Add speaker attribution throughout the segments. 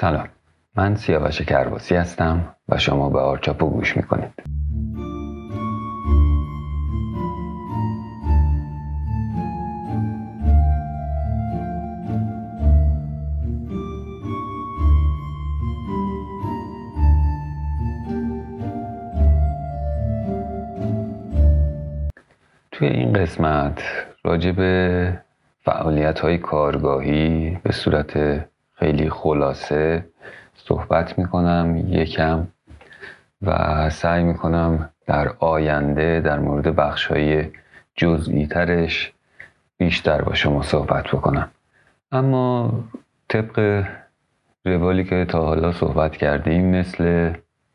Speaker 1: سلام. من سیاوش کرباسی هستم و شما به آرچاپو گوش می‌کنید. توی این قسمت راجع به فعالیت های کارگاهی به صورت خیلی خلاصه صحبت می‌کنم یکم و سعی می‌کنم در آینده در مورد بخش های جزئی ترش بیشتر با شما صحبت بکنم. اما طبق روالی که تا حالا صحبت کردیم مثل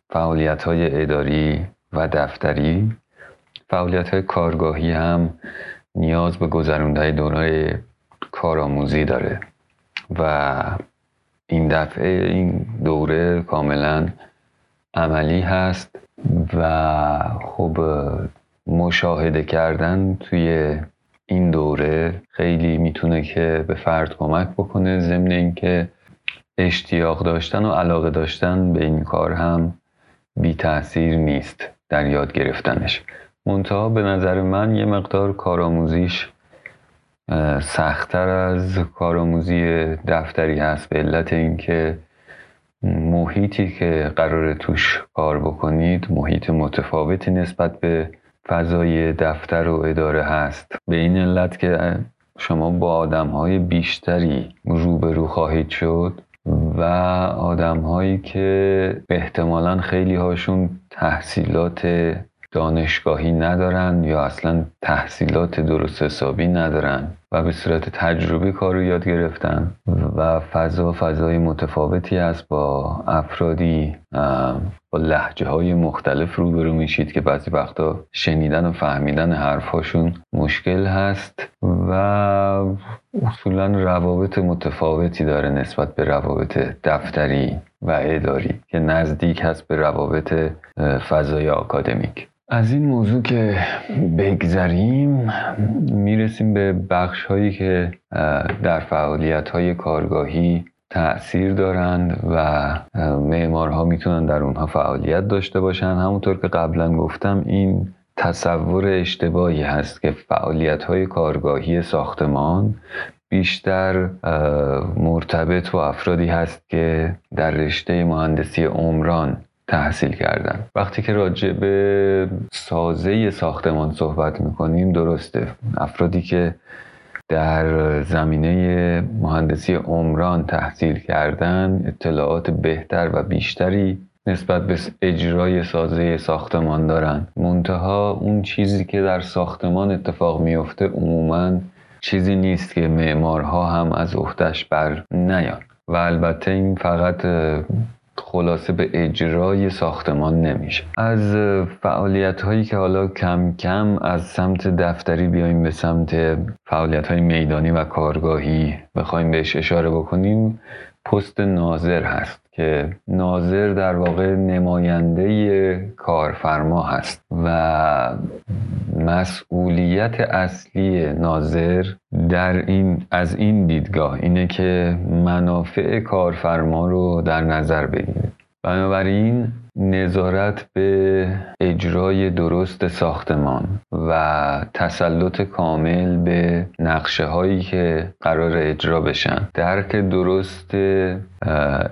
Speaker 1: فعالیت های اداری و دفتری فعالیت های کارگاهی هم نیاز به گذرونده دوره کارآموزی داره و این دفعه این دوره کاملا عملی هست و خب مشاهده کردن توی این دوره خیلی می‌تونه که به فرد کمک بکنه. ضمن اینکه اشتیاق داشتن و علاقه داشتن به این کار هم بی تاثیر نیست در یاد گرفتنش. منتها به نظر من یه مقدار کارآموزیش سختتر از کارآموزی دفتری هست به علت اینکه محیطی که قرار توش کار بکنید محیط متفاوتی نسبت به فضای دفتر و اداره هست. به این علت که شما با آدم های بیشتری روبرو خواهید شد و آدم هایی که احتمالا خیلی هاشون تحصیلات دانشگاهی ندارن یا اصلا تحصیلات درست حسابی ندارن و به صورت تجربی کار رو یاد گرفتن و فضا فضای متفاوتی است با افرادی با لحجه های مختلف روبرو میشید که بعضی وقتا شنیدن و فهمیدن حرفهاشون مشکل هست و اصولا روابط متفاوتی داره نسبت به روابط دفتری و اداری که نزدیک هست به روابط فضای آکادمیک. از این موضوع که بگذریم می‌رسیم به بخش هایی که در فعالیت های کارگاهی تأثیر دارند و معمارها می‌تونن در اونها فعالیت داشته باشن. همونطور که قبلا گفتم این تصور اشتباهی هست که فعالیت های کارگاهی ساختمان بیشتر مرتبط با افرادی هست که در رشته مهندسی عمران تحصیل کردن. وقتی که راجع به سازه ساختمان صحبت می‌کنیم درسته. افرادی که در زمینه مهندسی عمران تحصیل کردن اطلاعات بهتر و بیشتری نسبت به اجرای سازه ساختمان دارن. منتها اون چیزی که در ساختمان اتفاق میفته عموما چیزی نیست که معمارها هم از اختش بر نیان. و البته این فقط خلاصه به اجرای ساختمان نمیشه. از فعالیت هایی که حالا کم کم از سمت دفتری بیایم به سمت فعالیت های میدانی و کارگاهی بخوایم بهش اشاره بکنیم پست ناظر هست که ناظر در واقع نماینده کارفرما هست و مسئولیت اصلی ناظر در این از این دیدگاه اینه که منافع کارفرما رو در نظر بگیره. بنابراین نظارت به اجرای درست ساختمان و تسلط کامل به نقشه هایی که قرار اجرا بشن درک درست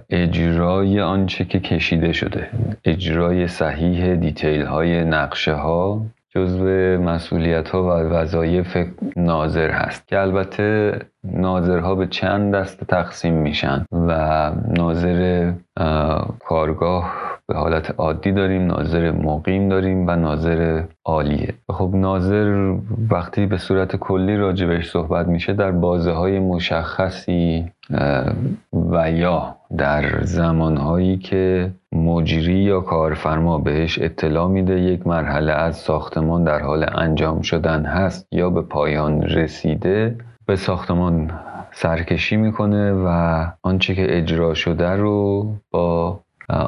Speaker 1: اجرای آنچه که کشیده شده اجرای صحیح دیتیل های نقشه ها جزو مسئولیت ها و وظایف ناظر هست که البته ناظرها به چند دست تقسیم میشن و ناظر کارگاه به حالت عادی داریم ناظر مقیم داریم و ناظر عالیه. خب ناظر وقتی به صورت کلی راجبش صحبت میشه در بازه های مشخصی و یا در زمانهایی که مجری یا کارفرما بهش اطلاع میده یک مرحله از ساختمان در حال انجام شدن هست یا به پایان رسیده به ساختمان سرکشی می‌کنه و آنچه که اجرا شده رو با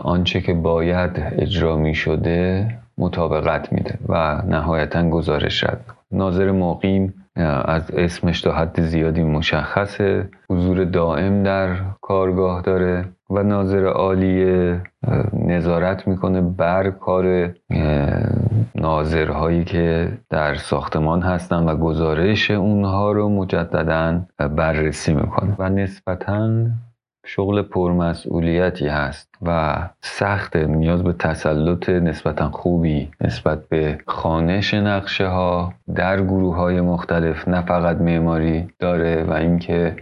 Speaker 1: آنچه که باید اجرا می شده مطابقت میده و نهایتا گزارش رد ناظر مقیم از اسمش تا حد زیادی مشخصه. حضور دائم در کارگاه داره و ناظر عالی نظارت می‌کنه بر کار ناظرهایی که در ساختمان هستن و گزارش اونها رو مجددا بررسی می‌کنه و نسبتاً شغل پرمسئولیتی هست و سخت نیاز به تسلط نسبتا خوبی نسبت به خانش نقشه ها در گروه های مختلف نه فقط معماری داره و اینکه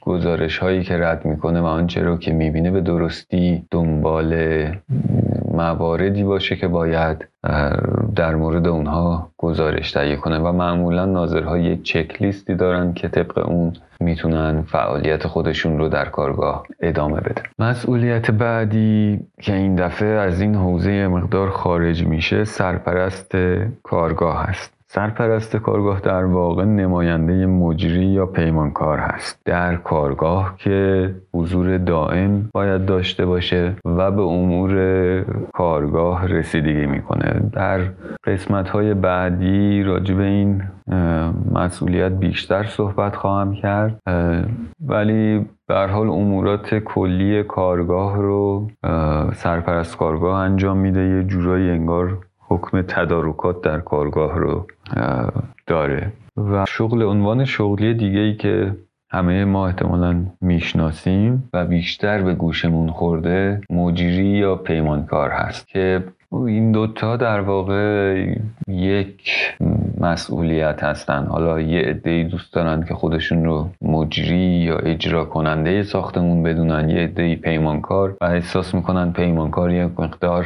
Speaker 1: گزارش هایی که رد می‌کنه و آنچه رو که می‌بینه به درستی دنبال مواردی باشه که باید در مورد اونها گزارش تهیه کنه و معمولا ناظرها یک چک لیستی دارن که طبق اون می‌تونن فعالیت خودشون رو در کارگاه ادامه بده مسئولیت بعدی که این دفعه از این حوزه مقدار خارج میشه سرپرست کارگاه هست سرپرست کارگاه در واقع نماینده مجری یا پیمانکار هست. در کارگاه که حضور دائم باید داشته باشه و به امور کارگاه رسیدگی می‌کنه. در قسمت های بعدی راجع به این مسئولیت بیشتر صحبت خواهم کرد. ولی به حال امورات کلی کارگاه رو سرپرست کارگاه انجام میده. یه جورایی انگار حکم تدارکات در کارگاه رو داره. و شغل عنوان شغلی دیگه ای که همه ما احتمالا می‌شناسیم و بیشتر به گوشمون خورده مجری یا پیمانکار هست که این دوتا در واقع یک مسئولیت هستن. حالا یه عده دوست دارن که خودشون رو مجری یا اجرا کننده ساختمون بدونن. یه عده پیمانکار و احساس می‌کنن پیمانکار یک مقدار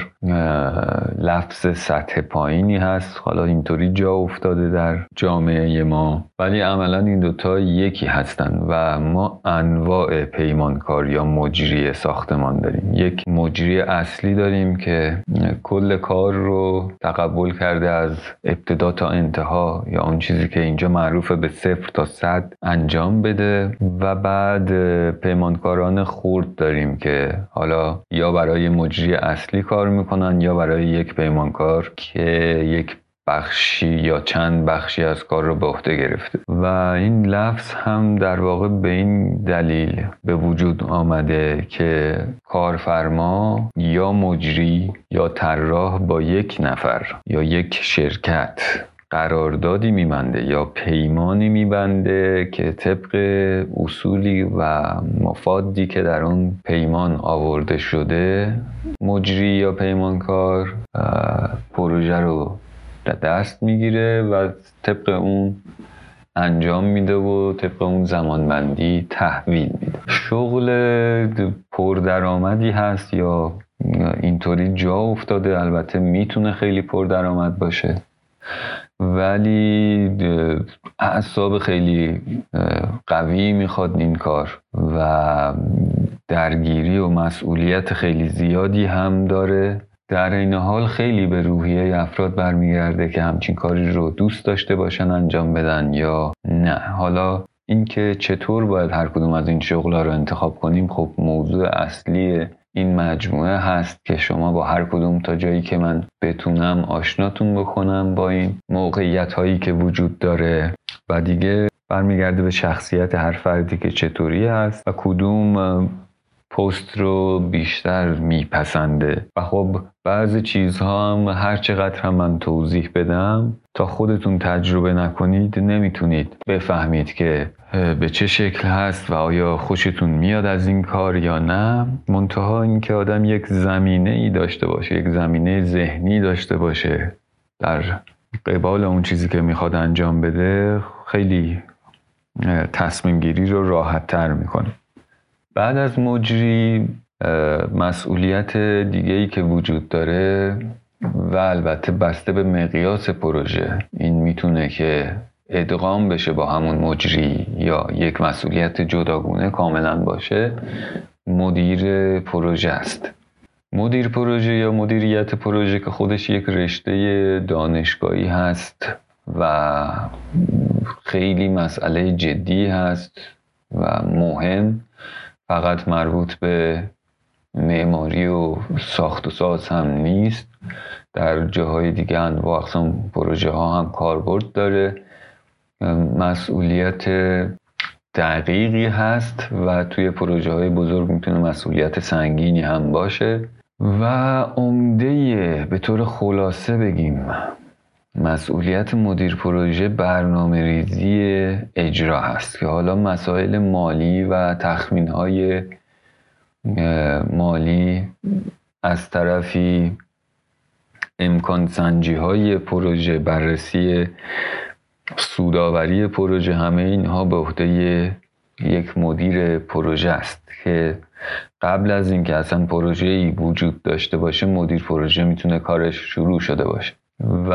Speaker 1: لفظ سطح پایینی هست. حالا اینطوری جا افتاده در جامعه ما. ولی عملا این دوتا یکی هستن و ما انواع پیمانکار یا مجری ساختمان داریم. یک مجری اصلی داریم که کل کار رو تقبل کرده از ابتدا تا انتها. یا اون چیزی که اینجا معروف به صفر تا صد انجام بده و بعد پیمانکاران خورد داریم که حالا یا برای مجری اصلی کار می‌کنن یا برای یک پیمانکار که یک بخشی یا چند بخشی از کار رو به عهده گرفته. و این لفظ هم در واقع به این دلیل به وجود آمده که کارفرما یا مجری یا طراح با یک نفر یا یک شرکت قراردادی میبنده یا پیمانی میبنده که طبق اصولی و مفادی که در اون پیمان آورده شده مجری یا پیمانکار پروژه رو دست می‌گیره و طبق اون انجام میده و طبق اون زمانبندی تحویل میده. شغل پردرآمدی هست یا اینطوری جا افتاده؟ البته می‌تونه خیلی پردرآمد باشه. ولی اعصاب خیلی قوی می‌خواد این کار و درگیری و مسئولیت خیلی زیادی هم داره. در این حال خیلی به روحیه افراد برمیگرده که همچین کاری رو دوست داشته باشن انجام بدن یا نه. حالا اینکه چطور باید هر کدوم از این شغلا رو انتخاب کنیم خب موضوع اصلی این مجموعه هست که شما با هر کدوم تا جایی که من بتونم آشناتون بکنم با این موقعیت هایی که وجود داره. و دیگه برمیگرده به شخصیت هر فردی که چطوری هست و کدوم پست رو بیشتر میپسنده. و خب بعضی چیزها هم هر چقدر هم من توضیح بدم تا خودتون تجربه نکنید نمی‌تونید بفهمید که به چه شکل هست و آیا خوشتون میاد از این کار یا نه. منتها اینکه آدم یک زمینه ای داشته باشه یک زمینه ذهنی داشته باشه در قبال اون چیزی که می‌خواد انجام بده خیلی تصمیم گیری رو راحت تر می‌کنه. بعد از مجری مسئولیت دیگه ای که وجود داره و البته بسته به مقیاس پروژه این می‌تونه که ادغام بشه با همون مجری یا یک مسئولیت جداگونه کاملا باشه مدیر پروژه است. مدیر پروژه یا مدیریت پروژه که خودش یک رشته دانشگاهی هست و خیلی مسئله جدی هست و مهم. فقط مربوط به معماری و ساخت و ساز هم نیست. در جاهای دیگه انواع اقسام پروژه ها هم کاربرد داره. مسئولیت دقیقی هست و توی پروژه های بزرگ می‌تونه مسئولیت سنگینی هم باشه. و عمده به طور خلاصه بگیم مسئولیت مدیر پروژه برنامه ریزی اجرا هست که حالا مسائل مالی و تخمین های مالی از طرفی امکان سنجی های پروژه بررسی سوداوری پروژه همه اینها به عهده یک مدیر پروژه است که قبل از اینکه اصلا پروژه ای وجود داشته باشه مدیر پروژه می‌تونه کارش شروع شده باشه. و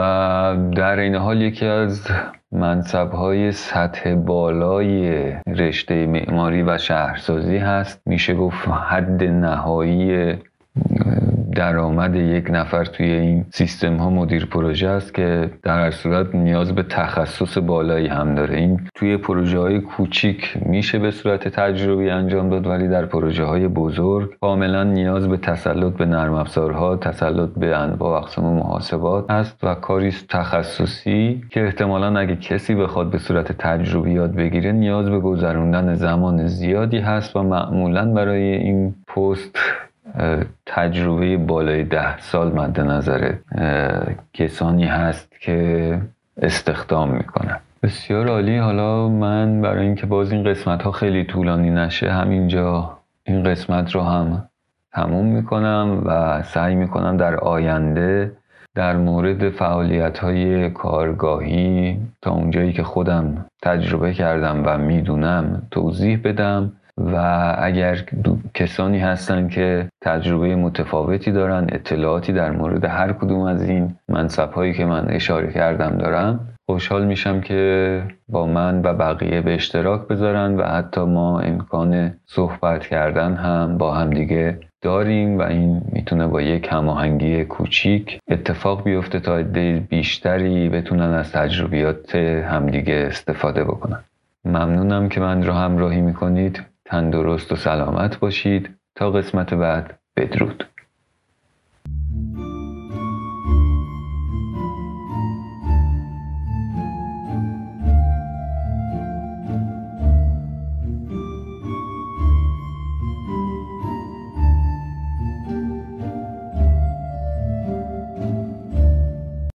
Speaker 1: در این حال یکی از منصب های سطح بالای رشته معماری و شهرسازی هست. میشه گفت حد نهایی درآمد یک نفر توی این سیستم ها مدیر پروژه است که در هر صورت نیاز به تخصص بالایی هم داره. این توی پروژه های کوچیک میشه به صورت تجربی انجام داد ولی در پروژه های بزرگ کاملا نیاز به تسلط به نرم افزارها تسلط به انواع اقسام محاسبات هست و کاری تخصصی که احتمالا اگه کسی بخواد به صورت تجربی یاد بگیره نیاز به گذروندن زمان زیادی هست و معمولا برای این پست تجربه بالای ده سال مد نظر کسانی هست که استخدام می‌کنن. بسیار عالی. حالا من برای اینکه باز این قسمت ها خیلی طولانی نشه همینجا این قسمت رو هم تموم می‌کنم و سعی می‌کنم در آینده در مورد فعالیت های کارگاهی تا اونجایی که خودم تجربه کردم و می‌دونم توضیح بدم. و اگر کسانی هستن که تجربه متفاوتی دارن اطلاعاتی در مورد هر کدوم از این منصب هایی که من اشاره کردم دارم خوشحال میشم که با من و بقیه به اشتراک بذارن و حتی ما امکان صحبت کردن هم با همدیگه داریم و این می‌تونه با یک هماهنگی کوچیک اتفاق بیفته تا عده بیشتری بتونن از تجربیات همدیگه استفاده بکنن. ممنونم که من رو همراهی می‌کنید. تندرست و سلامت باشید. تا قسمت بعد بدرود.